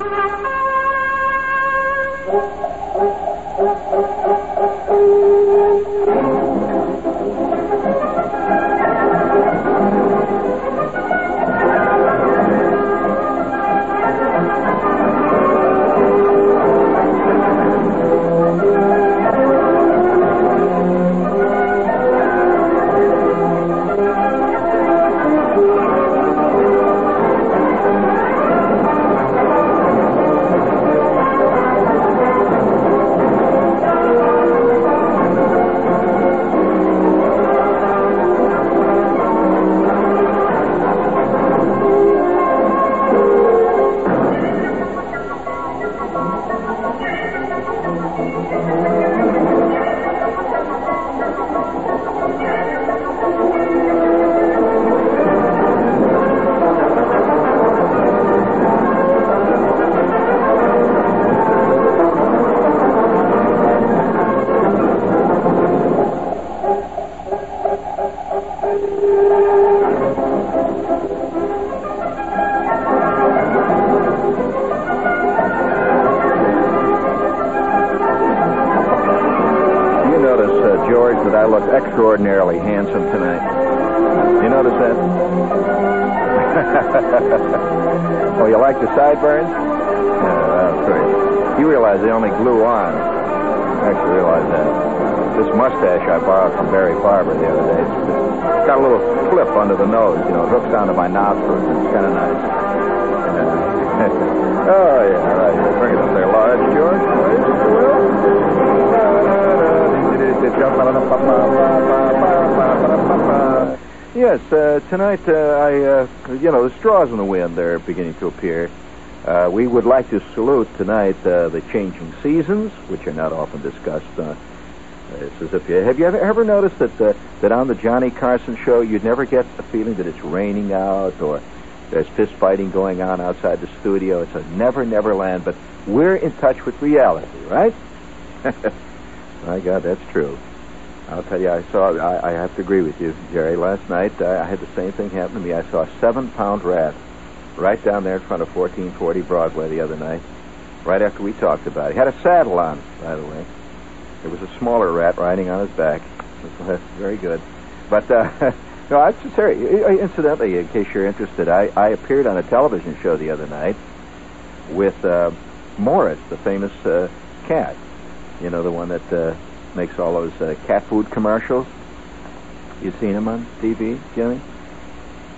You tonight. You notice that? oh, you like the sideburns? Yeah, that's great. You realize they only glue on. I actually realize that. This mustache I borrowed from Barry Farber the other day. It's, got a little clip under the nose, you know, it hooks onto my nostrils. It's kind of nice. oh, yeah, right. Bring it up there, large, George, please, if you will. Yes, uh, tonight uh, I, uh, you know, the straws in the wind are beginning to appear. Uh, we would like to salute tonight uh, the changing seasons, which are not often discussed. Uh, it's as if you have you ever, ever noticed that that on the Johnny Carson show you'd never get the feeling that it's raining out or there's fist fighting going on outside the studio. It's a never never land, but we're in touch with reality, right? My God, that's true. I'll tell you, I saw. I, I have to agree with you, Jerry. Last night, uh, I had the same thing happen to me. I saw a seven-pound rat right down there in front of 1440 Broadway the other night. Right after we talked about it, he had a saddle on, by the way. There was a smaller rat riding on his back. That's very good. But uh, no, I'm sorry. Incidentally, in case you're interested, I, I appeared on a television show the other night with uh, Morris, the famous uh, cat. You know, the one that uh, makes all those uh, cat food commercials. You seen him on TV, Jimmy?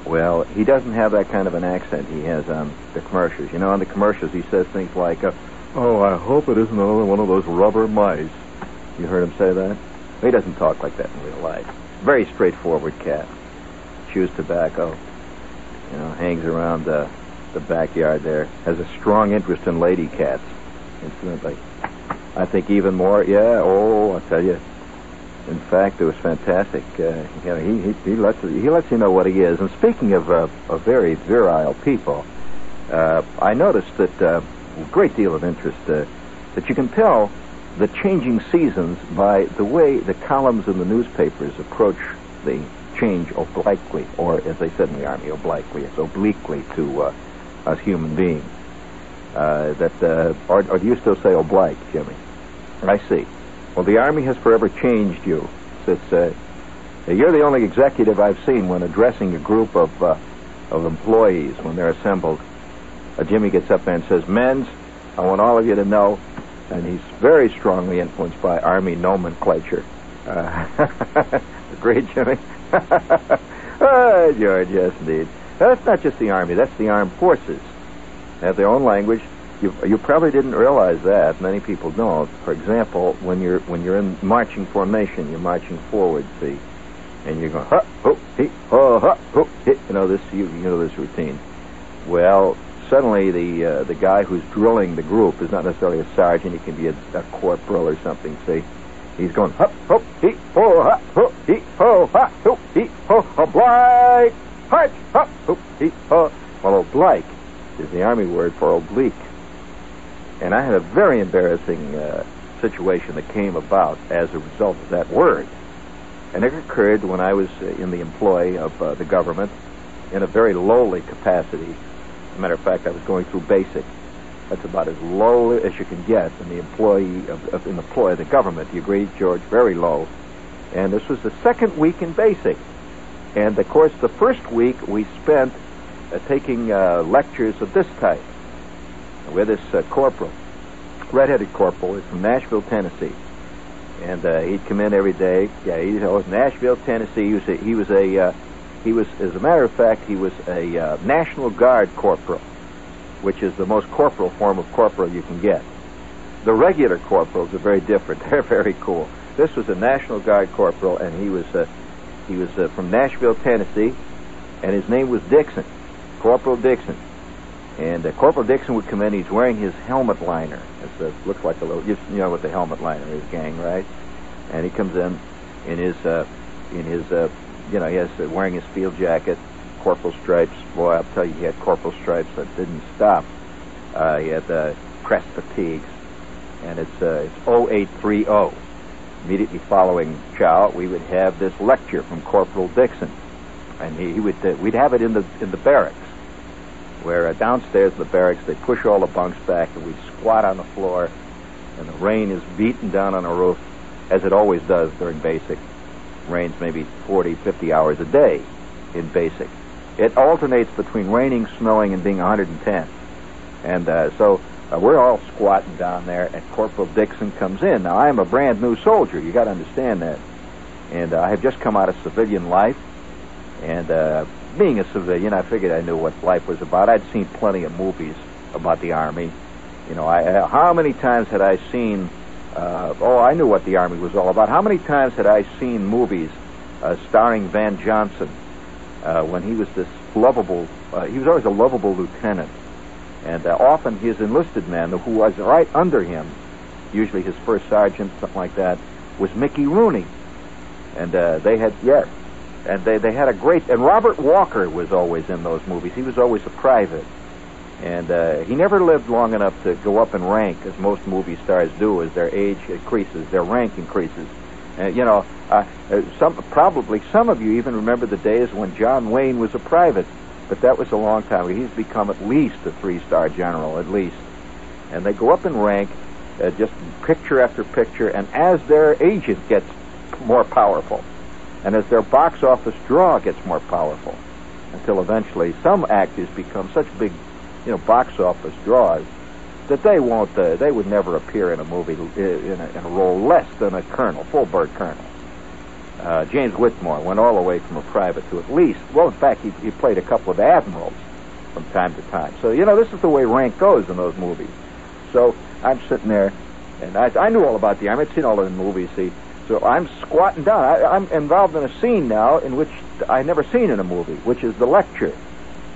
Well, he doesn't have that kind of an accent he has on the commercials. You know, on the commercials he says things like, uh, "Oh, I hope it isn't another one of those rubber mice." You heard him say that? He doesn't talk like that in real life. Very straightforward cat. Chews tobacco. You know, hangs around uh, the backyard there. Has a strong interest in lady cats. Incidentally. I think even more. Yeah. Oh, I tell you. In fact, it was fantastic. Uh, you know, he, he he lets he lets you know what he is. And speaking of uh, of very virile people, uh, I noticed that uh, a great deal of interest uh, that you can tell the changing seasons by the way the columns in the newspapers approach the change obliquely, or as they said in the army, obliquely, it's obliquely to uh, us human beings. Uh, that, uh, or, or do you still say oblique, Jimmy? I see. Well, the Army has forever changed you. It's, uh, you're the only executive I've seen when addressing a group of, uh, of employees when they're assembled. Uh, Jimmy gets up there and says, Men's, I want all of you to know, and he's very strongly influenced by Army nomenclature. Uh, Agreed, Jimmy? oh, George, yes, indeed. That's not just the Army, that's the armed forces. Have their own language. You, you probably didn't realize that. Many people don't. For example, when you're when you're in marching formation, you're marching forward, see, and you're going ha ho he ho ha ho he. You know this. You, you know this routine. Well, suddenly the uh, the guy who's drilling the group is not necessarily a sergeant. He can be a, a corporal or something. See, he's going ha ho he ho ha ho he ho ha ho he ho oblique march ha ho he ho. Well, oblique is the army word for oblique. And I had a very embarrassing uh, situation that came about as a result of that word. And it occurred when I was uh, in the employ of uh, the government in a very lowly capacity. As a matter of fact, I was going through basic. That's about as low as you can get in the employee of, of in the employ of the government. You agree, George? Very low. And this was the second week in basic. And of course, the first week we spent taking uh, lectures of this type with this uh, corporal, redheaded corporal, is from Nashville, Tennessee, and uh, he'd come in every day. Yeah, he was Nashville, Tennessee. He was a, he was a uh, he was, as a matter of fact, he was a uh, National Guard corporal, which is the most corporal form of corporal you can get. The regular corporals are very different. They're very cool. This was a National Guard corporal, and he was uh, he was uh, from Nashville, Tennessee, and his name was Dixon, Corporal Dixon. And uh, Corporal Dixon would come in. He's wearing his helmet liner. It looks like a little, you know what the helmet liner is, gang, right? And he comes in in his uh, in his uh, you know, he has uh, wearing his field jacket, corporal stripes. Boy, I'll tell you, he had corporal stripes that didn't stop. Uh, he had uh, crest fatigues, and it's uh, it's 0830. Immediately following chow, we would have this lecture from Corporal Dixon, and he, he would uh, we'd have it in the in the barracks, where uh, downstairs in the barracks they push all the bunks back, and we squat on the floor, and the rain is beating down on the roof, as it always does during basic rains maybe 40, 50 hours a day in basic. It alternates between raining, snowing, and being 110. And uh, so uh, we're all squatting down there, and Corporal Dixon comes in. Now, I am a brand new soldier. You got to understand that. And uh, I have just come out of civilian life. And uh, being a civilian, I figured I knew what life was about. I'd seen plenty of movies about the Army. You know, I, how many times had I seen uh, oh, I knew what the Army was all about. How many times had I seen movies uh, starring Van Johnson uh, when he was this lovable, uh, he was always a lovable lieutenant. And uh, often his enlisted man, who was right under him, usually his first sergeant, something like that, was Mickey Rooney. And uh, they had, yes, and they, they had a great, and Robert Walker was always in those movies. He was always a private. And uh, he never lived long enough to go up in rank, as most movie stars do, as their age increases, their rank increases. Uh, you know, uh, uh, some probably some of you even remember the days when John Wayne was a private, but that was a long time. He's become at least a three-star general, at least. And they go up in rank, uh, just picture after picture, and as their agent gets more powerful, and as their box office draw gets more powerful, until eventually some actors become such big you know, box office draws, that they won't, uh, they would never appear in a movie uh, in a, in a role less than a colonel, full bird colonel. Uh, James Whitmore went all the way from a private to at least, well, in fact, he, he played a couple of admirals from time to time. So, you know, this is the way rank goes in those movies. So I'm sitting there, and I, I knew all about the Army. I'd seen all of the movies, see. So I'm squatting down. I, I'm involved in a scene now in which I never seen in a movie, which is the lecture.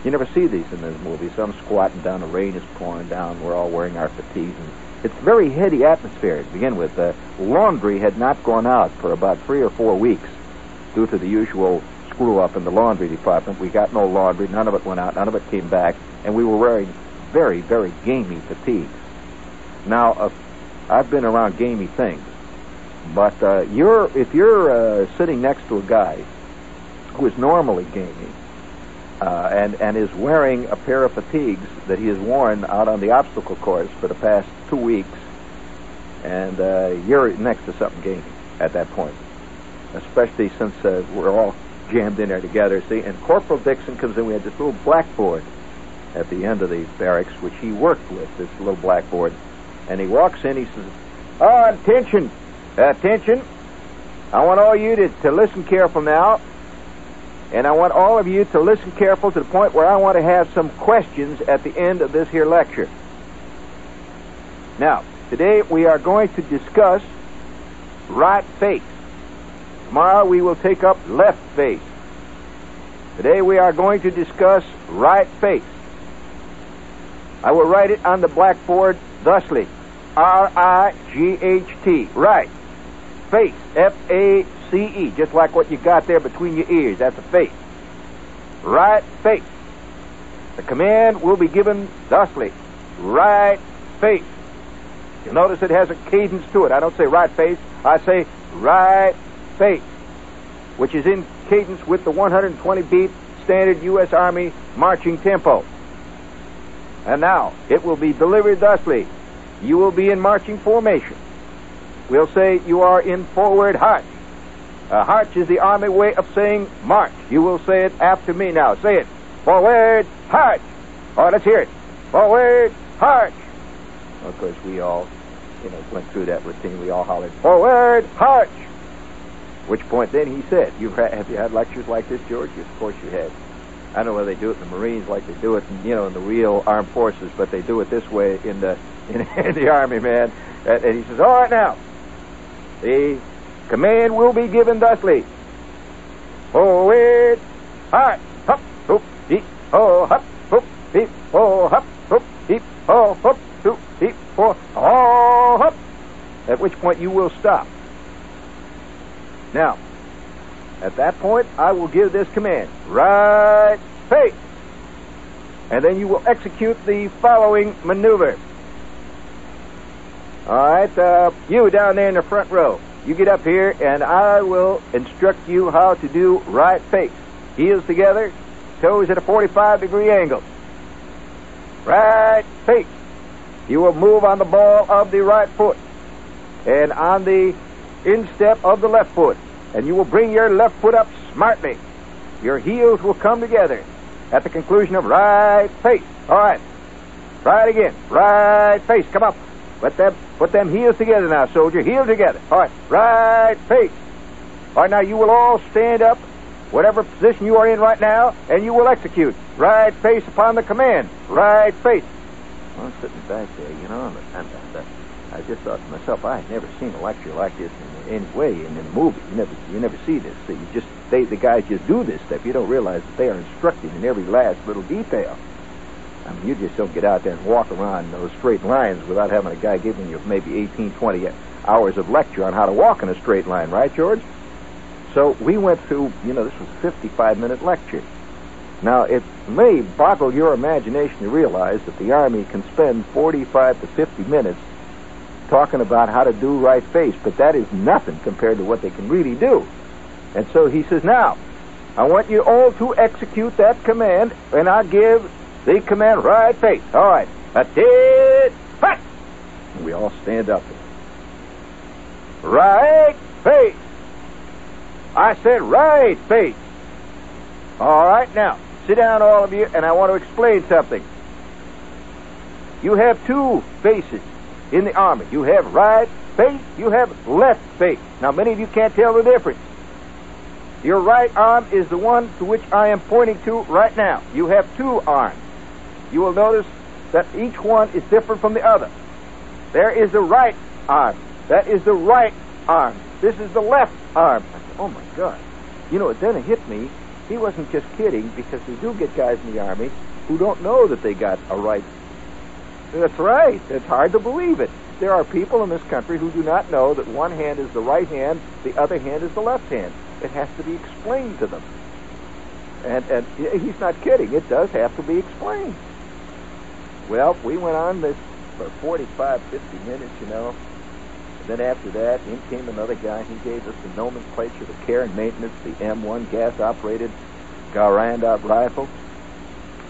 You never see these in this movie. Some squatting down, the rain is pouring down, we're all wearing our fatigues. And it's very heady atmosphere to begin with. The laundry had not gone out for about three or four weeks due to the usual screw up in the laundry department. We got no laundry, none of it went out, none of it came back, and we were wearing very, very gamey fatigues. Now, uh, I've been around gamey things, but uh, you're if you're uh, sitting next to a guy who is normally gamey, uh, and and is wearing a pair of fatigues that he has worn out on the obstacle course for the past two weeks, and uh, you're next to something gaming at that point, especially since uh, we're all jammed in there together. See, and Corporal Dixon comes in. We had this little blackboard at the end of the barracks, which he worked with. This little blackboard, and he walks in. He says, "Oh, attention, attention! I want all you to, to listen careful now." And I want all of you to listen careful to the point where I want to have some questions at the end of this here lecture. Now, today we are going to discuss right face. Tomorrow we will take up left face. Today we are going to discuss right face. I will write it on the blackboard thusly. R-I-G-H-T. Right. Face. F-A C-E, just like what you got there between your ears. That's a face. Right face. The command will be given thusly. Right face. You'll notice it has a cadence to it. I don't say right face. I say right face, which is in cadence with the 120 beat standard U.S. Army marching tempo. And now, it will be delivered thusly. You will be in marching formation. We'll say you are in forward march. Uh, is the army way of saying march. You will say it after me now. Say it. Forward march. All right, let's hear it. Forward march. Of course, we all, you know, went through that routine. We all hollered, forward march. Which point then he said, You've had, have you had lectures like this, George? Of course you have. I don't know whether they do it in the Marines like they do it in, you know, in the real armed forces, but they do it this way in the in, in the Army, man. And, and he says, All right now, the command will be given thusly. Forward, hard, hup, hoop, deep, ho, hup, hoop, deep, ho, hup, hoop, deep, ho, hup, hoop, deep, ho, ho, hup. At which point you will stop. Now, at that point, I will give this command. Right. Face. And then you will execute the following maneuver. All right, uh, you down there in the front row, you get up here and I will instruct you how to do right face. Heels together, toes at a 45 degree angle. Right face. You will move on the ball of the right foot and on the instep of the left foot and you will bring your left foot up smartly. Your heels will come together at the conclusion of right face. All right. It again. Right face. Come up. Put them, put them heels together now, soldier. Heels together. All right. Right face. All right, now you will all stand up, whatever position you are in right now, and you will execute. Right face upon the command. Right face. Well, I'm sitting back there, you know, and, and uh, I just thought to myself, I had never seen a lecture like this in any way in, in a movie. You never, you never see this. So you just, they, the guys just do this stuff. You don't realize that they are instructed in every last little detail. I mean, you just don't get out there and walk around those straight lines without having a guy giving you maybe 18, 20 hours of lecture on how to walk in a straight line, right, George? So we went through, you know, this was a 55 minute lecture. Now, it may boggle your imagination to realize that the Army can spend 45 to 50 minutes talking about how to do right face, but that is nothing compared to what they can really do. And so he says, now, I want you all to execute that command, and I give the command right face. All right. That's it. Fight! We all stand up. Right face. I said right face. All right, now, sit down, all of you, and I want to explain something. You have two faces in the Army. You have right face, you have left face. Now, many of you can't tell the difference. Your right arm is the one to which I am pointing to right now. You have two arms. You will notice that each one is different from the other. There is the right arm. That is the right arm. This is the left arm. Said, oh my God. You know, it then it hit me. He wasn't just kidding because we do get guys in the Army who don't know that they got a right that's right. It's hard to believe it. There are people in this country who do not know that one hand is the right hand, the other hand is the left hand. It has to be explained to them. And, and he's not kidding. It does have to be explained. Well, we went on this for 45, 50 minutes, you know. And then after that, in came another guy. He gave us the nomenclature, the care and maintenance, the M1 gas-operated Garand rifle.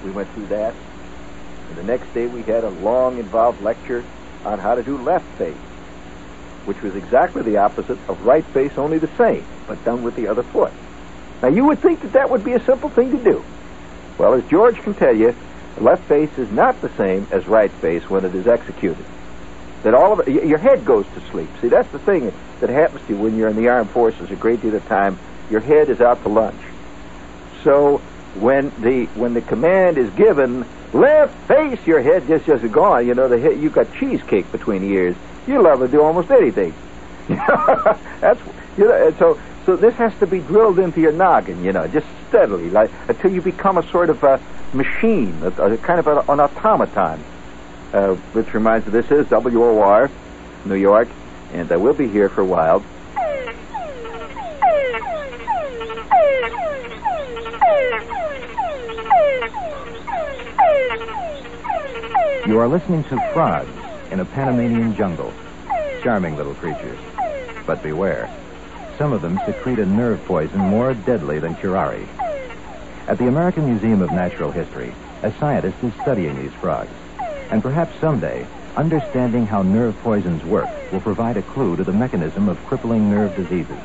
We went through that. And the next day we had a long, involved lecture on how to do left face, which was exactly the opposite of right face, only the same, but done with the other foot. Now you would think that that would be a simple thing to do. Well, as George can tell you, left face is not the same as right face when it is executed. That all of it, your head goes to sleep. See, that's the thing that happens to you when you're in the armed forces a great deal of time. Your head is out to lunch. So when the when the command is given, left face, your head just just gone. You know, the head, you've got cheesecake between the ears. You love to do almost anything. That's you know, so so this has to be drilled into your noggin, you know, just steadily, like until you become a sort of a machine, a, a kind of a, an automaton. Uh, which reminds me, this is WOR, New York, and uh, we'll be here for a while. You are listening to frogs in a Panamanian jungle. Charming little creatures. But beware. Some of them secrete a nerve poison more deadly than curare. At the American Museum of Natural History, a scientist is studying these frogs. And perhaps someday, understanding how nerve poisons work will provide a clue to the mechanism of crippling nerve diseases.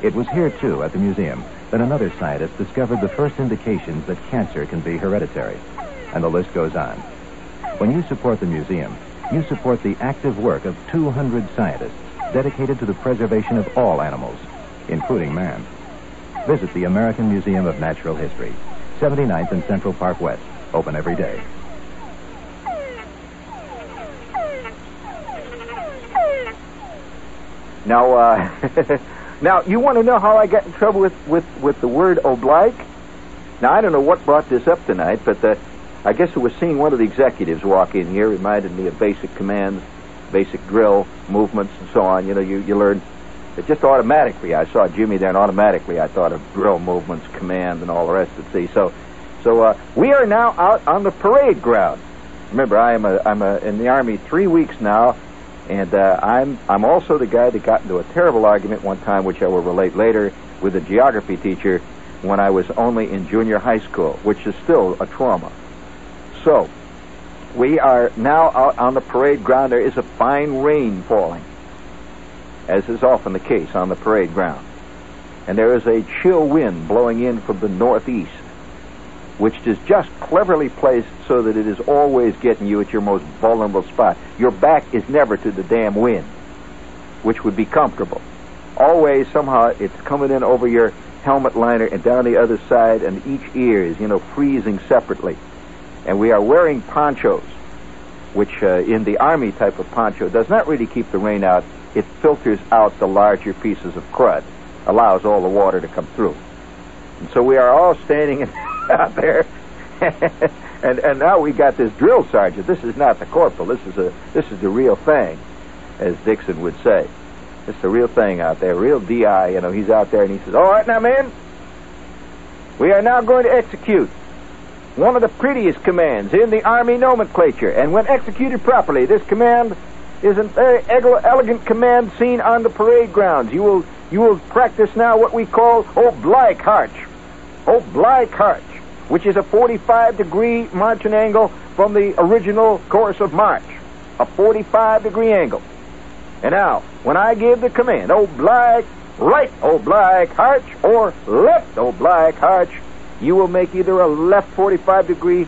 It was here, too, at the museum, that another scientist discovered the first indications that cancer can be hereditary. And the list goes on. When you support the museum, you support the active work of 200 scientists dedicated to the preservation of all animals, including man. Visit the American Museum of Natural History, 79th and Central Park West, open every day. Now, uh, now you want to know how I got in trouble with, with, with the word oblique? Now, I don't know what brought this up tonight, but uh, I guess it was seeing one of the executives walk in here reminded me of basic commands, basic drill movements, and so on. You know, you, you learn it just automatically. I saw Jimmy there, and automatically I thought of drill movements, command, and all the rest of. See, so, so uh, we are now out on the parade ground. Remember, I am a, I'm a, in the army three weeks now, and uh, I'm I'm also the guy that got into a terrible argument one time, which I will relate later, with a geography teacher when I was only in junior high school, which is still a trauma. So, we are now out on the parade ground. There is a fine rain falling, as is often the case on the parade ground. And there is a chill wind blowing in from the northeast, which is just cleverly placed so that it is always getting you at your most vulnerable spot. Your back is never to the damn wind, which would be comfortable. Always, somehow, it's coming in over your helmet liner and down the other side, and each ear is, you know, freezing separately and we are wearing ponchos, which uh, in the army type of poncho does not really keep the rain out. It filters out the larger pieces of crud, allows all the water to come through. And so we are all standing out there, and and now we got this drill sergeant. This is not the corporal. This is a this is the real thing, as Dixon would say. It's the real thing out there, real DI. You know, he's out there and he says, "All right, now, men, we are now going to execute one of the prettiest commands in the Army nomenclature, and when executed properly, this command is a very elegant command seen on the parade grounds. You will you will practice now what we call oh, oblique arch, oh, oblique arch, which is a 45 degree marching angle from the original course of march, a 45 degree angle. And now, when I give the command, oh, oblique right oblique arch or left oblique arch, you will make either a left 45 degree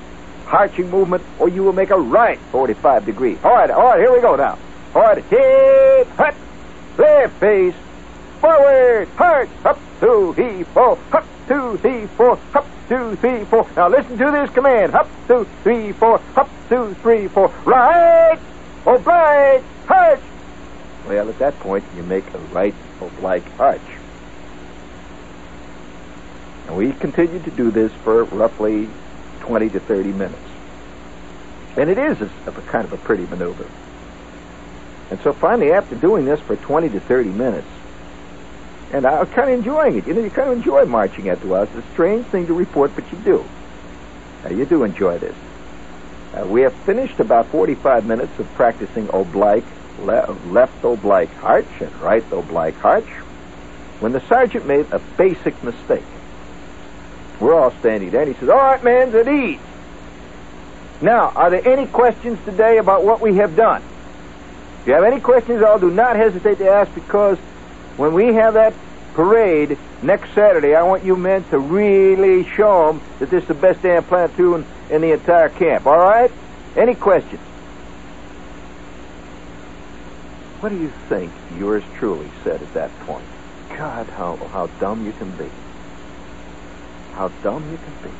arching movement or you will make a right 45 degree. All right, all right, here we go now. All right, hip, hut, left face, forward, arch, up, two, three, four, up, two, three, four, up, two, three, four. Now listen to this command. Up, two, three, four, up, two, three, four. Right, oblique, arch. Well, at that point, you make a right oblique arch. And we continued to do this for roughly 20 to 30 minutes. And it is a, a kind of a pretty maneuver. And so finally, after doing this for 20 to 30 minutes, and I was kind of enjoying it. You know, you kind of enjoy marching after a while. It's a strange thing to report, but you do. Uh, you do enjoy this. Uh, we have finished about 45 minutes of practicing oblique, le- left oblique arch and right oblique arch, when the sergeant made a basic mistake. We're all standing there, and he says, All right, men, at ease. Now, are there any questions today about what we have done? If you have any questions, I'll do not hesitate to ask because when we have that parade next Saturday, I want you men to really show them that this is the best damn platoon in the entire camp. All right? Any questions? What do you think yours truly said at that point? God, how, how dumb you can be how dumb you can be.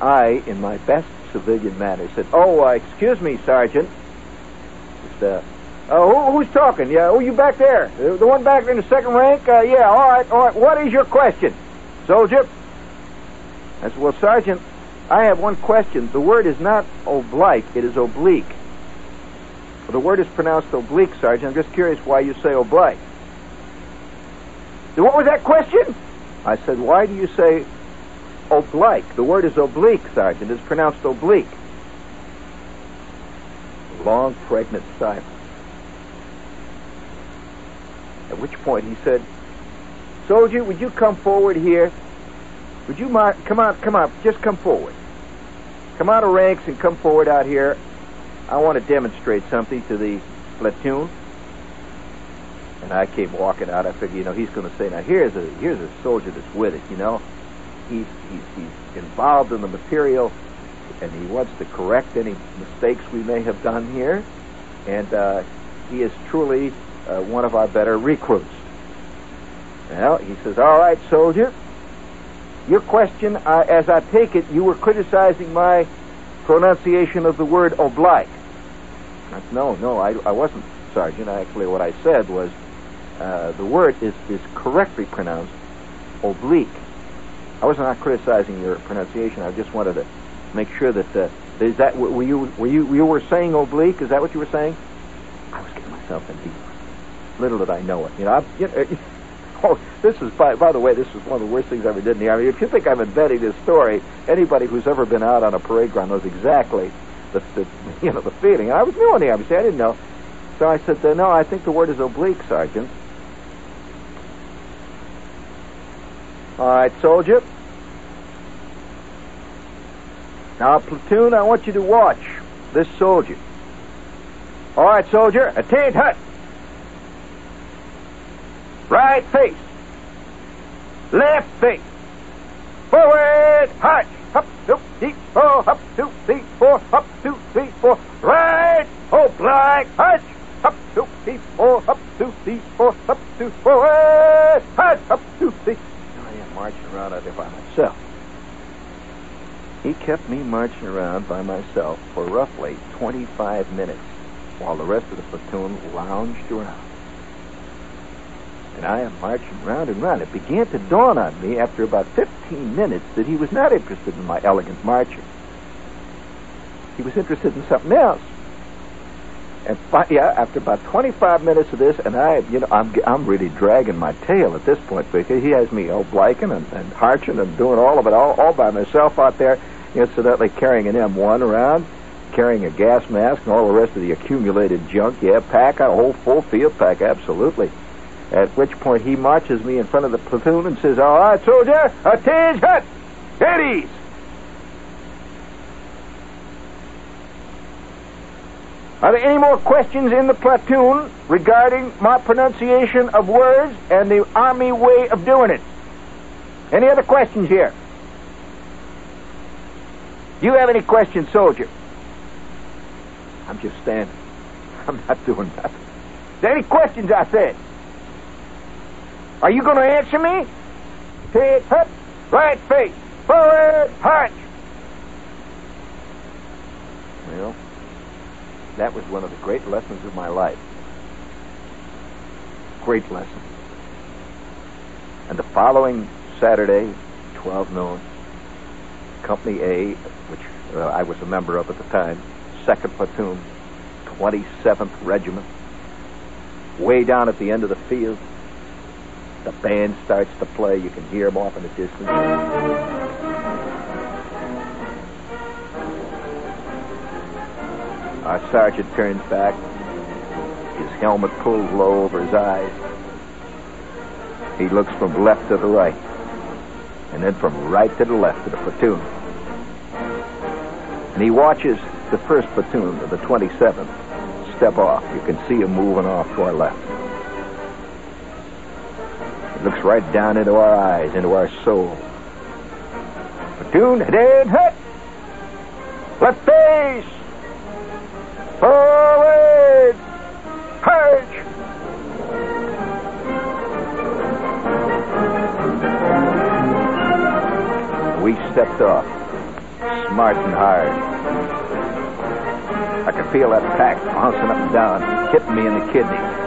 I, in my best civilian manner, said, "Oh, uh, excuse me, Sergeant." Just, uh, uh, who, who's talking? Yeah, oh, you back there? The, the one back there in the second rank? Uh, yeah, all right, all right. What is your question, soldier? I said, "Well, Sergeant, I have one question. The word is not oblique; it is oblique." Well, the word is pronounced oblique, Sergeant. I'm just curious why you say oblique. What was that question? I said, why do you say oblique? The word is oblique, Sergeant. It's pronounced oblique. Long, pregnant silence. At which point he said, Soldier, would you come forward here? Would you mind? Come on, come on, just come forward. come out of ranks and come forward out here. I want to demonstrate something to the platoon. And I came walking out. I figured, you know, he's going to say, now here's a here's a soldier that's with it. You know, he's he's he's involved in the material, and he wants to correct any mistakes we may have done here. And uh, he is truly uh, one of our better recruits. Well, he says, all right, soldier. Your question, uh, as I take it, you were criticizing my pronunciation of the word oblique. No, no, I, I wasn't, Sergeant. Actually, what I said was uh, the word is, is correctly pronounced oblique. I was not criticizing your pronunciation. I just wanted to make sure that uh, is that were you were you you were saying oblique? Is that what you were saying? I was getting myself in deep. Little did I know it. You know, I, you know Oh, this is by by the way, this is one of the worst things I ever did in the army. If you think I'm inventing this story, anybody who's ever been out on a parade ground knows exactly the, the you know the feeling. I was new in the army, see, I didn't know. So I said, "No, I think the word is oblique, Sergeant." All right, soldier. Now, platoon, I want you to watch this soldier. All right, soldier, attain hut. Right face. Left face. Forward, hutch. Up, two, three, four, up, two, three, four, up, two, three, four. Right, oblique, hutch. Up, two, three, four, up, two, three, four, up, two, forward, hutch. Up, two, three. Marching around out there by myself. He kept me marching around by myself for roughly 25 minutes while the rest of the platoon lounged around and I am marching round and round. It began to dawn on me after about 15 minutes that he was not interested in my elegant marching. He was interested in something else. And yeah, after about 25 minutes of this, and I, you know, I'm I'm really dragging my tail at this point because he has me all blanking and, and harching and doing all of it all, all by myself out there, incidentally carrying an M1 around, carrying a gas mask and all the rest of the accumulated junk. Yeah, pack a whole full field pack, absolutely. At which point he marches me in front of the platoon and says, All right, soldier, attention, hut, at ease. Are there any more questions in the platoon regarding my pronunciation of words and the Army way of doing it? Any other questions here? Do you have any questions, soldier? I'm just standing. I'm not doing nothing. Is there any questions, I said? Are you going to answer me? Head up, right face, forward, march. Well, that was one of the great lessons of my life. Great lesson. And the following Saturday, 12 noon, Company A, which uh, I was a member of at the time, 2nd Platoon, 27th Regiment, way down at the end of the field, the band starts to play. You can hear them off in the distance. Our sergeant turns back, his helmet pulled low over his eyes. He looks from left to the right, and then from right to the left of the platoon. And he watches the first platoon of the 27th step off. You can see him moving off to our left He looks right down into our eyes, into our soul. Platoon, head, hut. Left face. Forward. Perch. We stepped off, smart and hard. I could feel that pack bouncing up and down, hitting me in the kidneys.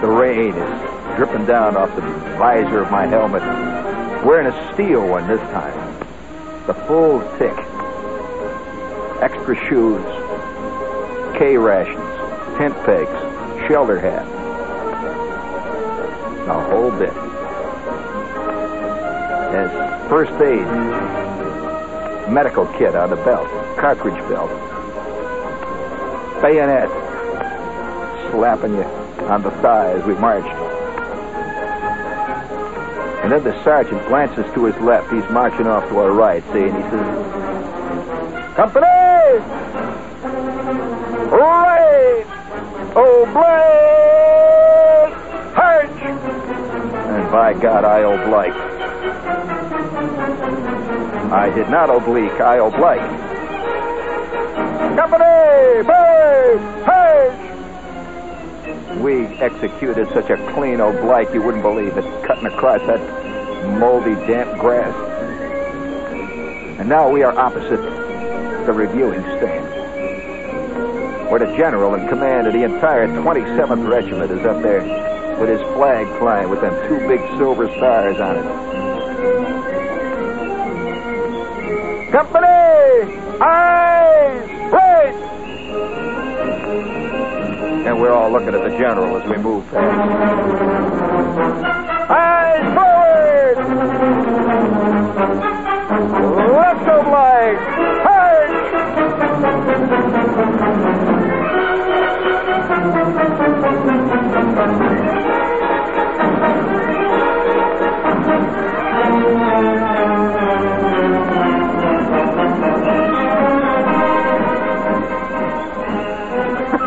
The rain is dripping down off the visor of my helmet. Wearing a steel one this time. The full thick. Extra shoes. K rations. Tent pegs. Shelter hat. A whole bit. As first aid. Medical kit on the belt. Cartridge belt. Bayonet. Slapping you on the thigh as we marched. And then the sergeant glances to his left. He's marching off to our right, see, and he says, Company! By God, I oblique. I did not oblique, I oblique. Company! Bird! Harch! We executed such a clean oblique you wouldn't believe it, cutting across that moldy, damp grass. And now we are opposite the reviewing stand, where the general in command of the entire 27th Regiment is up there with his flag flying with them two big silver stars on it. Company! Eyes! Right! And we're all looking at the general as we move past. Eyes forward! Left oblique! Harch!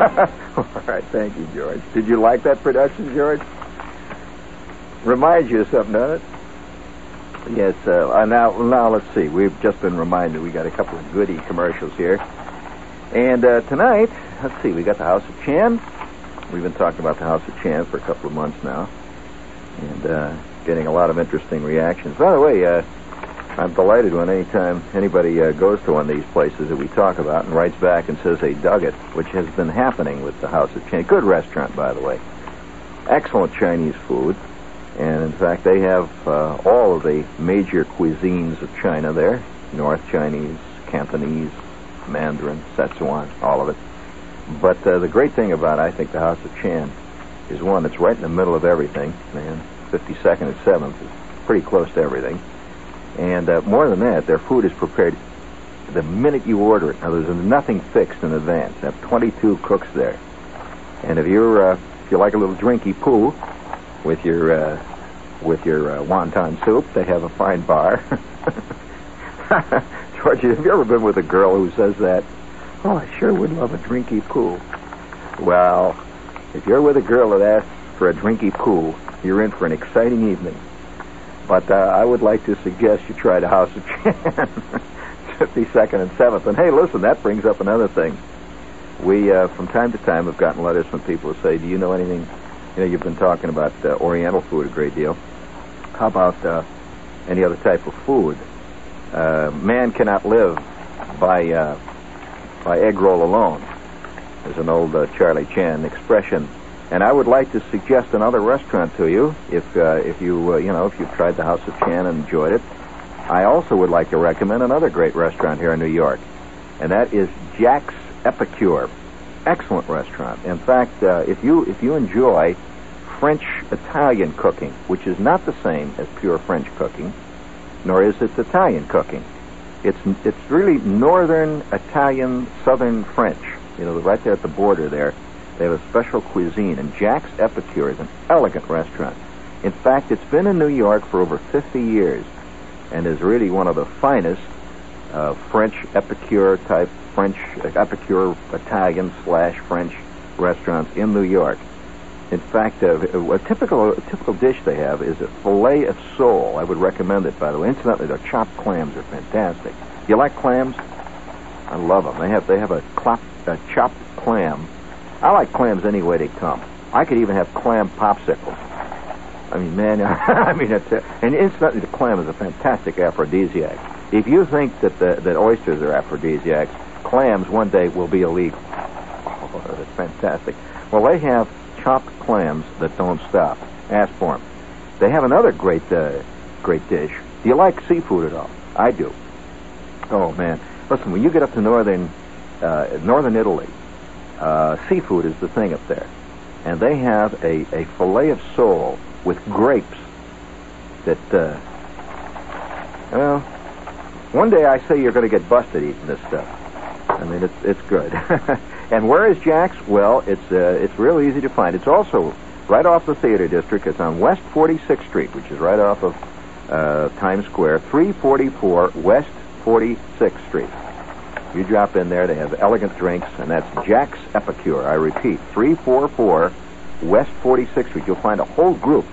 All right, thank you, George. Did you like that production, George? Reminds you of something, doesn't it? Yes. Uh, uh, now, now let's see. We've just been reminded we got a couple of goody commercials here, and uh, tonight, let's see, we got the House of Chan. We've been talking about the House of Chan for a couple of months now, and uh, getting a lot of interesting reactions. By the way, uh, I'm delighted when anytime anybody uh, goes to one of these places that we talk about and writes back and says they dug it, which has been happening with the House of Chan. Good restaurant, by the way. Excellent Chinese food. And in fact, they have uh, all of the major cuisines of China there North Chinese, Cantonese, Mandarin, Szechuan, all of it. But uh, the great thing about, I think, the House of Chan is one that's right in the middle of everything, man. 52nd and 7th is pretty close to everything. And uh, more than that, their food is prepared the minute you order it. Now, there's nothing fixed in advance. They have 22 cooks there. And if you're uh, if you like a little drinky poo with your uh, with your uh, wonton soup, they have a fine bar. George, have you ever been with a girl who says that? Oh, I sure would love a drinky poo. Well, if you're with a girl that asks for a drinky poo, you're in for an exciting evening. But uh, I would like to suggest you try the House of Chan, 52nd and 7th. And hey, listen, that brings up another thing. We, uh, from time to time, have gotten letters from people who say, Do you know anything? You know, you've been talking about uh, Oriental food a great deal. How about uh, any other type of food? Uh, man cannot live by, uh, by egg roll alone. There's an old uh, Charlie Chan expression and I would like to suggest another restaurant to you if uh, if you uh, you know if you've tried the House of Chan and enjoyed it. I also would like to recommend another great restaurant here in New York, and that is Jack's Epicure. Excellent restaurant. In fact, uh, if you if you enjoy French Italian cooking, which is not the same as pure French cooking, nor is it Italian cooking. It's it's really northern Italian, southern French. You know, right there at the border there. They have a special cuisine, and Jack's Epicure is an elegant restaurant. In fact, it's been in New York for over 50 years and is really one of the finest uh, French epicure type French uh, epicure Italian slash French restaurants in New York. In fact, uh, a typical a typical dish they have is a fillet of sole. I would recommend it, by the way. Incidentally, their chopped clams are fantastic. You like clams? I love them. They have they have a, clop, a chopped clam I like clams any way they come. I could even have clam popsicles. I mean, man, I mean, it's and incidentally, the clam is a fantastic aphrodisiac. If you think that the, that oysters are aphrodisiacs, clams one day will be illegal. Oh, that's fantastic. Well, they have chopped clams that don't stop. Ask for them. They have another great, uh, great dish. Do you like seafood at all? I do. Oh man, listen, when you get up to northern, uh, northern Italy, uh, seafood is the thing up there. And they have a, a fillet of sole with grapes that, uh, well, one day I say you're going to get busted eating this stuff. I mean, it's it's good. and where is Jack's? Well, it's uh, it's real easy to find. It's also right off the theater district. It's on West 46th Street, which is right off of uh, Times Square. 344 West 46th Street. You drop in there, they have elegant drinks, and that's Jack's Epicure. I repeat, 344 West 46th Street. You'll find a whole group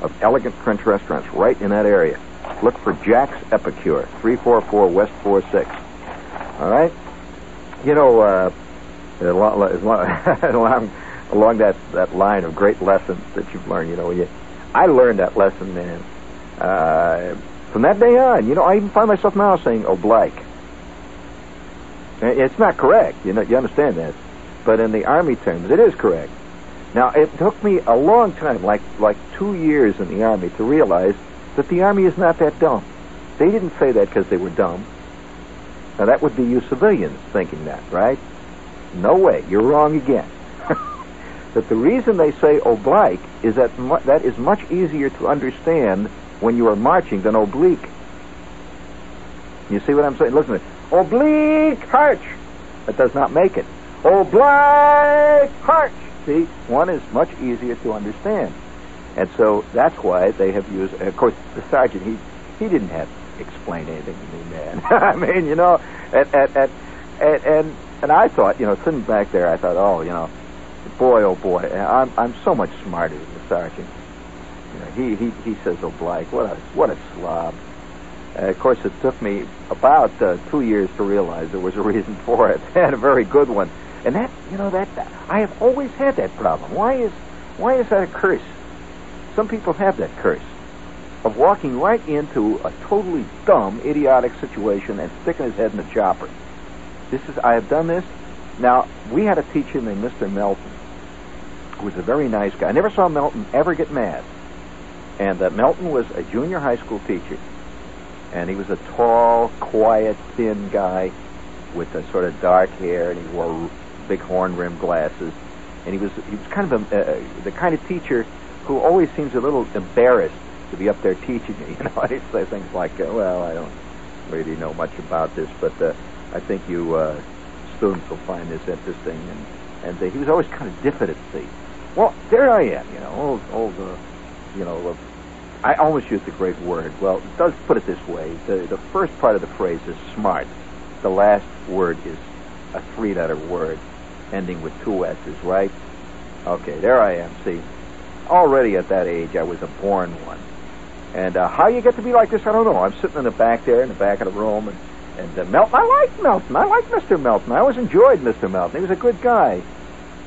of elegant French restaurants right in that area. Look for Jack's Epicure, 344 West 46. All right? You know, uh, along, along that, that line of great lessons that you've learned, you know, you, I learned that lesson, man. Uh, from that day on, you know, I even find myself now saying oblique. Uh, it's not correct, you know, you understand that. But in the Army terms, it is correct. Now, it took me a long time, like like two years in the Army, to realize that the Army is not that dumb. They didn't say that because they were dumb. Now, that would be you civilians thinking that, right? No way. You're wrong again. that the reason they say oblique is that mu- that is much easier to understand when you are marching than oblique. You see what I'm saying? Listen. Oblique arch. That does not make it. Oblique arch. See, one is much easier to understand. And so that's why they have used, of course, the sergeant, he, he didn't have to explain anything to me, man. I mean, you know, and, and, and, and, and I thought, you know, sitting back there, I thought, oh, you know, boy, oh boy, I'm, I'm so much smarter than the sergeant. You know, he, he, he says oblique. What a, what a slob. Uh, of course, it took me about uh, two years to realize there was a reason for it, and a very good one. And that, you know, that I have always had that problem. Why is, why is that a curse? Some people have that curse of walking right into a totally dumb, idiotic situation and sticking his head in the chopper. This is, I have done this. Now, we had a teacher named Mr. Melton, who was a very nice guy. I never saw Melton ever get mad. And uh, Melton was a junior high school teacher. And he was a tall, quiet, thin guy with a sort of dark hair, and he wore big horn-rimmed glasses. And he was he was kind of a, uh, the kind of teacher who always seems a little embarrassed to be up there teaching you. You know, he'd say things like, uh, "Well, I don't really know much about this, but uh, I think you uh, students will find this interesting." And and uh, he was always kind of diffident. See, well, there I am, you know, old old, uh, you know. I almost used a great word. Well, let's put it this way: the the first part of the phrase is smart. The last word is a three-letter word ending with two S's, right? Okay, there I am. See, already at that age, I was a born one. And uh, how you get to be like this, I don't know. I'm sitting in the back there, in the back of the room, and and uh, Melton. I like Melton. I like Mr. Melton. I always enjoyed Mr. Melton. He was a good guy.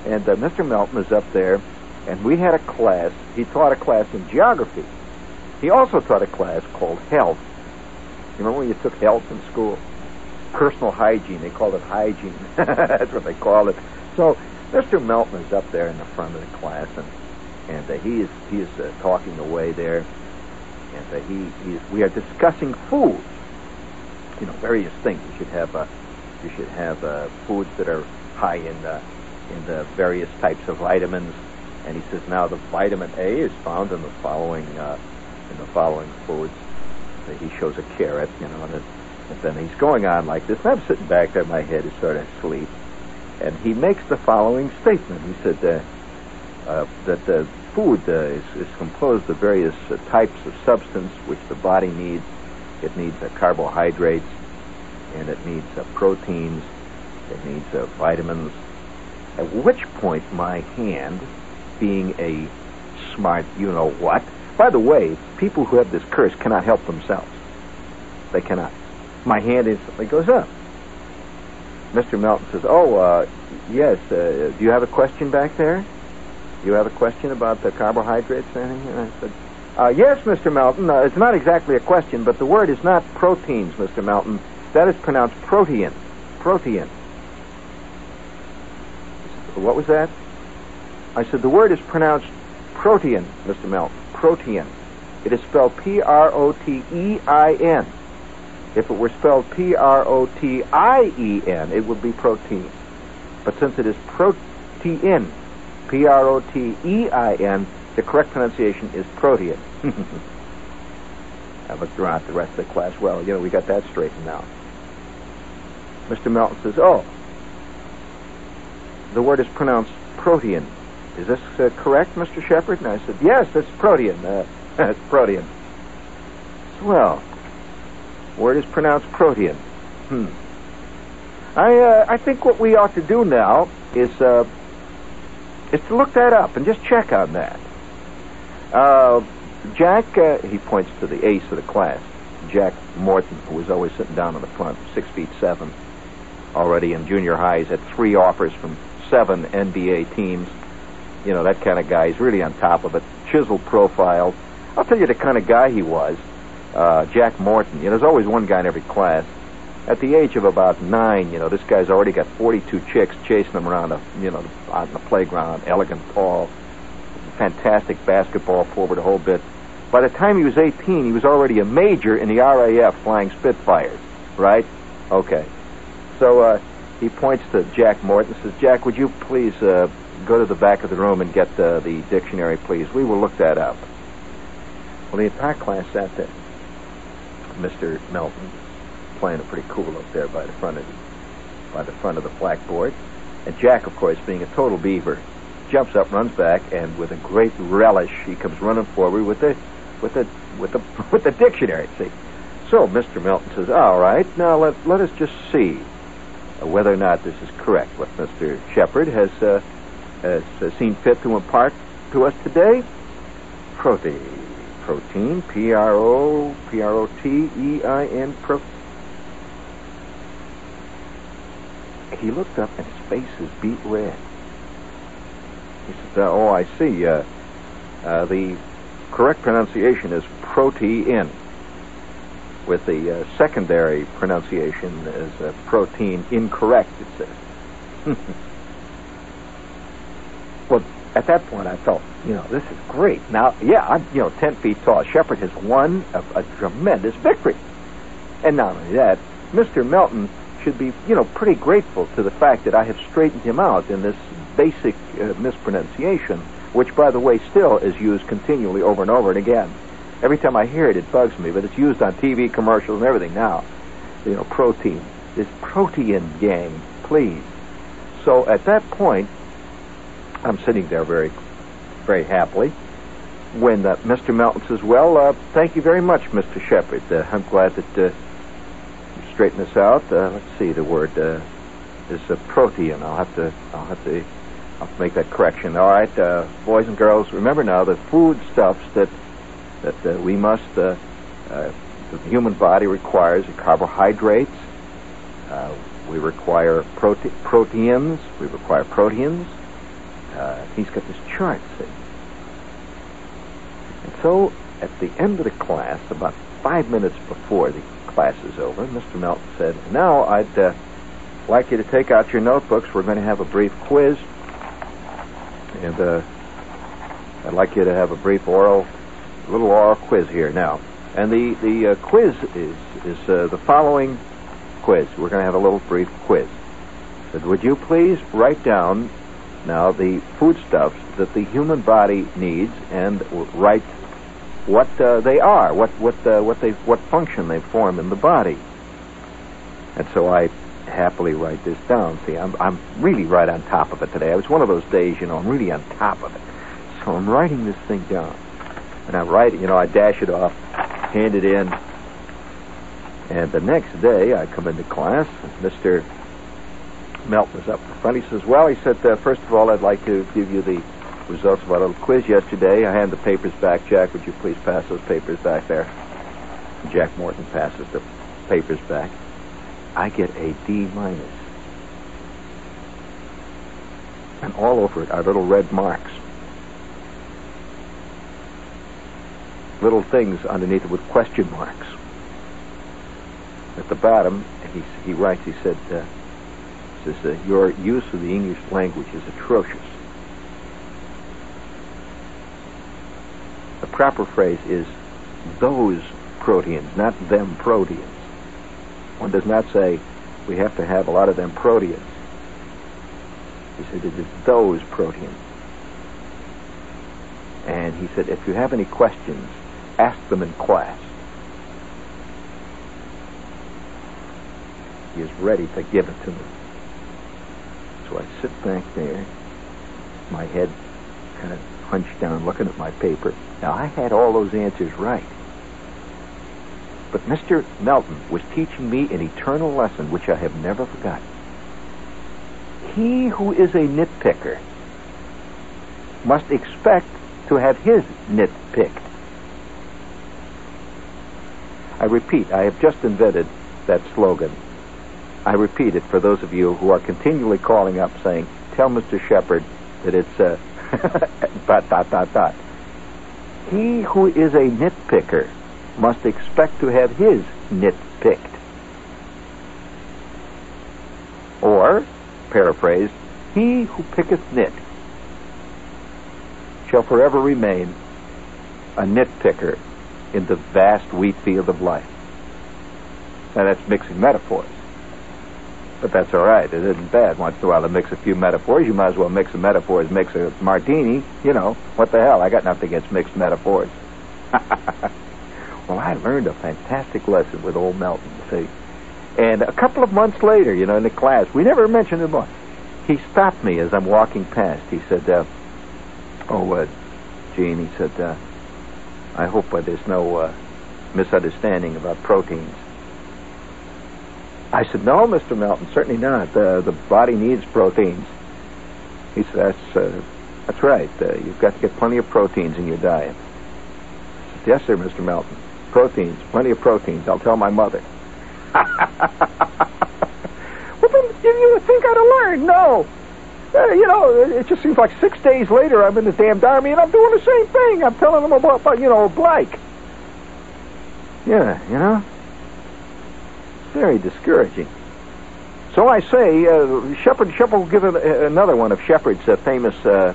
And uh, Mr. Melton is up there, and we had a class. He taught a class in geography. He also taught a class called health. You remember when you took health in school? Personal hygiene. They called it hygiene. That's what they called it. So Mr. Melton is up there in the front of the class, and and uh, he is he is uh, talking away there, and uh, he, he is, we are discussing foods. You know, various things. You should have uh, you should have uh, foods that are high in in the various types of vitamins. And he says now the vitamin A is found in the following uh, in the following. So he shows a carrot, you know, and, and then he's going on like this. And I'm sitting back there, my head is sort of asleep, and he makes the following statement. He said uh, uh, that the food uh, is, is composed of various uh, types of substance which the body needs. It needs uh, carbohydrates, and it needs uh, proteins, it needs uh, vitamins. At which point, my hand, being a smart you know what, by the way, people who have this curse cannot help themselves. They cannot. My hand instantly goes up. Mr. Melton says, Oh, uh, yes, uh, do you have a question back there? You have a question about the carbohydrates? And I said, uh, Yes, Mr. Melton. Uh, it's not exactly a question, but the word is not proteins, Mr. Melton. That is pronounced protein. Protein. What was that? I said, The word is pronounced protein, Mr. Melton. Protein. It is spelled P R O T E I N. If it were spelled P R O T I E N, it would be protein. But since it is protein, P R O T E I N, the correct pronunciation is protein. I looked around at the rest of the class. Well, you know, we got that straightened out. Mr. Melton says, Oh, the word is pronounced protein. Is this uh, correct, Mr. Shepherd? And I said, yes, it's protean. Uh, that's protein. Well, word is pronounced protean. Hmm. I, uh, I think what we ought to do now is, uh, is to look that up and just check on that. Uh, Jack, uh, he points to the ace of the class, Jack Morton, who was always sitting down in the front, six feet seven. Already in junior high, he's had three offers from seven NBA teams. You know, that kind of guy. He's really on top of it. Chiseled profile. I'll tell you the kind of guy he was. Uh, Jack Morton. You know, there's always one guy in every class. At the age of about nine, you know, this guy's already got 42 chicks chasing him around, the, you know, on the playground. Elegant, tall, fantastic basketball forward, a whole bit. By the time he was 18, he was already a major in the RAF flying Spitfires, right? Okay. So uh, he points to Jack Morton and says, Jack, would you please uh, go to the back of the room and get uh, the dictionary, please? We will look that up. Well, the entire class sat there. Mr. Melton playing it pretty cool up there by the front of the, by the front of the blackboard. And Jack, of course, being a total beaver, jumps up, runs back, and with a great relish, he comes running forward with the with the with the with the dictionary. See, so Mr. Melton says, "All right, now let let us just see whether or not this is correct. What Mr. Shepherd has uh, has uh, seen fit to impart to us today. Protein, protein, P R O P R O T E I N, pro." He looked up and his face is beat red. He said, "Oh, I see. Uh, uh, the correct pronunciation is protein, with the uh, secondary pronunciation as uh, protein incorrect." It says. at that point, I felt, you know, this is great. Now, yeah, I'm, you know, ten feet tall. Shepherd has won a, a tremendous victory, and not only that, Mr. Melton should be, you know, pretty grateful to the fact that I have straightened him out in this basic uh, mispronunciation, which, by the way, still is used continually over and over and again. Every time I hear it, it bugs me, but it's used on TV commercials and everything now. You know, protein. This protein gang, please. So at that point, I'm sitting there very, very happily when uh, Mr. Melton says, Well, uh, thank you very much, Mr. Shepherd. Uh, I'm glad that uh, you straightened this out. Uh, let's see, the word uh, is uh, protein. I'll have to, I'll have to I'll make that correction. All right, boys and girls, remember now the foodstuffs that that we must, the human body requires carbohydrates. We require prote- proteins. We require proteins. Uh, he's got this chart, see. And so, at the end of the class, about five minutes before the class is over, Mr. Melton said, "Now I'd uh, like you to take out your notebooks. We're going to have a brief quiz." and uh, I'd like you to have a brief oral, little oral quiz here now. And the the uh, quiz is is uh, the following quiz. We're going to have a little brief quiz. But would you please write down now the foodstuffs that the human body needs and write what uh, they are, what what uh, what they what function they form in the body. And so I happily write this down. See, I'm, I'm really right on top of it today. It was one of those days, you know, I'm really on top of it. So I'm writing this thing down. And I write it, you know, I dash it off, hand it in. And the next day, I come into class. Mr. Melton is up front. He says, Well, he said, uh, first of all, I'd like to give you the results of our little quiz yesterday. I hand the papers back. Jack, would you please pass those papers back there? Jack Morton passes the papers back. I get a D minus. And all over it are little red marks. Little things underneath it with question marks. At the bottom, he, he writes, he said, uh, says, uh, your use of the English language is atrocious. The proper phrase is those proteins, not them proteins. One does not say we have to have a lot of them proteins. He said it is those proteins. And he said, if you have any questions, ask them in class. He is ready to give it to me. So I sit back there, my head kind of hunched down looking at my paper. Now, I had all those answers right. But Mr. Melton was teaching me an eternal lesson which I have never forgotten. He who is a nitpicker must expect to have his nit picked. I repeat, I have just invented that slogan. I repeat it for those of you who are continually calling up saying, tell Mr. Shepherd that it's uh, dot, dot, dot, dot. He who is a nitpicker must expect to have his nit picked. Or, paraphrased, he who picketh nit shall forever remain a nitpicker in the vast wheat field of life. Now that's mixing metaphors. But that's all right. It isn't bad. Once in a while to mix a few metaphors. You might as well mix a metaphor as mix a martini. You know, what the hell? I got nothing against mixed metaphors. well, I learned a fantastic lesson with old Melton, see. And a couple of months later, you know, in the class, we never mentioned much. He stopped me as I'm walking past. He said, uh, oh, uh, Jean, he said, uh, I hope uh, there's no uh, misunderstanding about proteins. I said, no, Mr. Melton, certainly not. The body needs proteins. He said, that's, uh, that's right. Uh, you've got to get plenty of proteins in your diet. Said, yes, sir, Mr. Melton. Proteins, plenty of proteins. I'll tell my mother. well, then you would think I'd have learned. No. Uh, you know, it just seems like six days later I'm in the damned army and I'm doing the same thing. I'm telling them about, about you know, Blake. Yeah, you know? Very discouraging. So I say, uh, Shepherd, Shepherd will give a, another one of Shepherd's uh, famous, uh,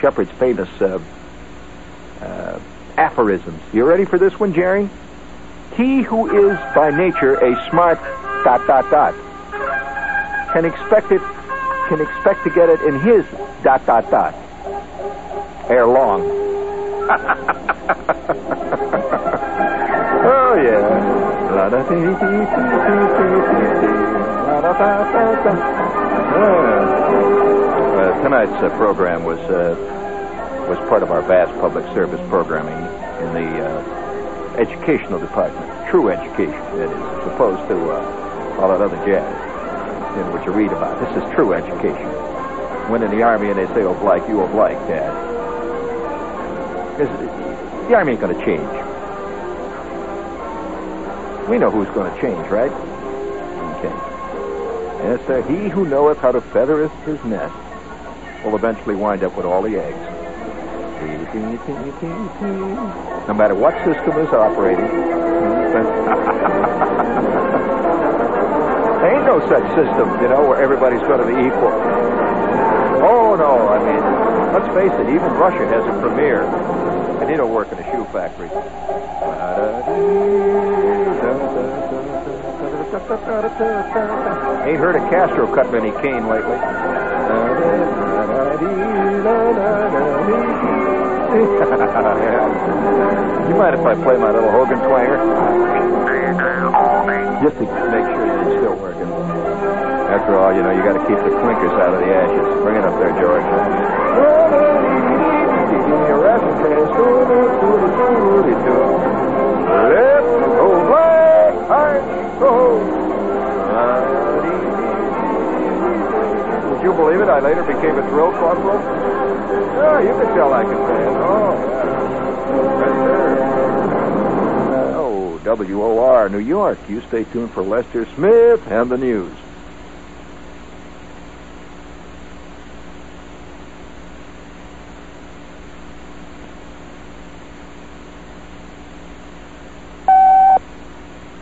Shepherd's famous uh, uh, aphorisms. You ready for this one, Jerry? He who is by nature a smart dot dot dot can expect it can expect to get it in his dot dot dot ere long. oh yeah. Uh, tonight's uh, program was uh, was part of our vast public service programming in the uh, educational department. True education, that is, as opposed to uh, all that other jazz in which you read about. This is true education. When in the army and they say, "Oh, like you, oh, like Dad." The army ain't going to change. We know who's going to change, right? Okay. Yes, sir. He who knoweth how to feather his nest will eventually wind up with all the eggs. No matter what system is operating. there ain't no such system, you know, where everybody's going to be equal. Oh, no. I mean, let's face it, even Russia has a premier. To work in a shoe factory. Ain't heard of Castro cut many cane lately. you mind if I play my little Hogan twanger? Just to make sure it's still working. After all, you know, you got to keep the clinkers out of the ashes. Bring it up there, George. Would you believe it? I later became a drill corporal. Yeah, you can tell I can dance. Oh, yeah. Oh, WOR, New York. You stay tuned for Lester Smith and the news.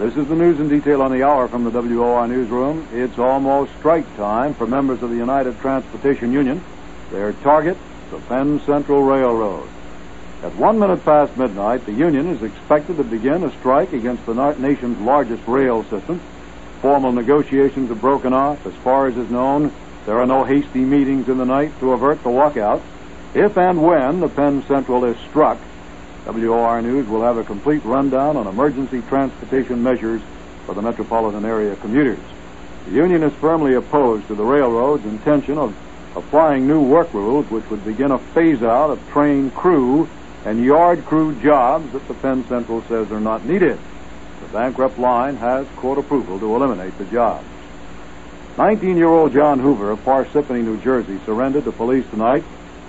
This is the news in detail on the hour from the WOR newsroom. It's almost strike time for members of the United Transportation Union. Their target, the Penn Central Railroad. At one minute past midnight, the union is expected to begin a strike against the nation's largest rail system. Formal negotiations have broken off. As far as is known, there are no hasty meetings in the night to avert the walkout. If and when the Penn Central is struck, WOR News will have a complete rundown on emergency transportation measures for the metropolitan area commuters. The union is firmly opposed to the railroad's intention of applying new work rules which would begin a phase out of train crew and yard crew jobs that the Penn Central says are not needed. The bankrupt line has court approval to eliminate the jobs. 19 year old John Hoover of Parsippany, New Jersey, surrendered to police tonight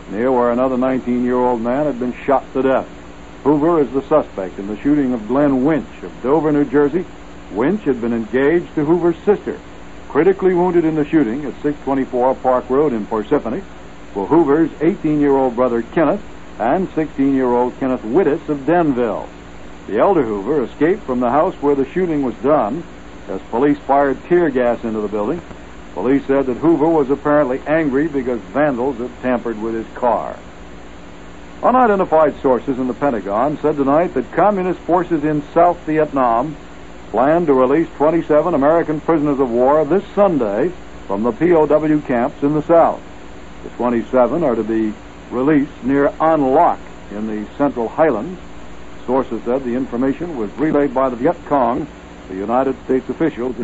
near where another 19 year old man had been shot to death. Hoover is the suspect in the shooting of Glenn Winch of Dover, New Jersey. Winch had been engaged to Hoover's sister. Critically wounded in the shooting at 624 Park Road in Parsippany were Hoover's 18 year old brother Kenneth and 16 year old Kenneth Wittes of Denville. The elder Hoover escaped from the house where the shooting was done as police fired tear gas into the building. Police said that Hoover was apparently angry because vandals had tampered with his car. Unidentified sources in the Pentagon said tonight that communist forces in South Vietnam plan to release 27 American prisoners of war this Sunday from the POW camps in the South. The 27 are to be released near An Loc in the Central Highlands. Sources said the information was relayed by the Viet Cong, the United States officials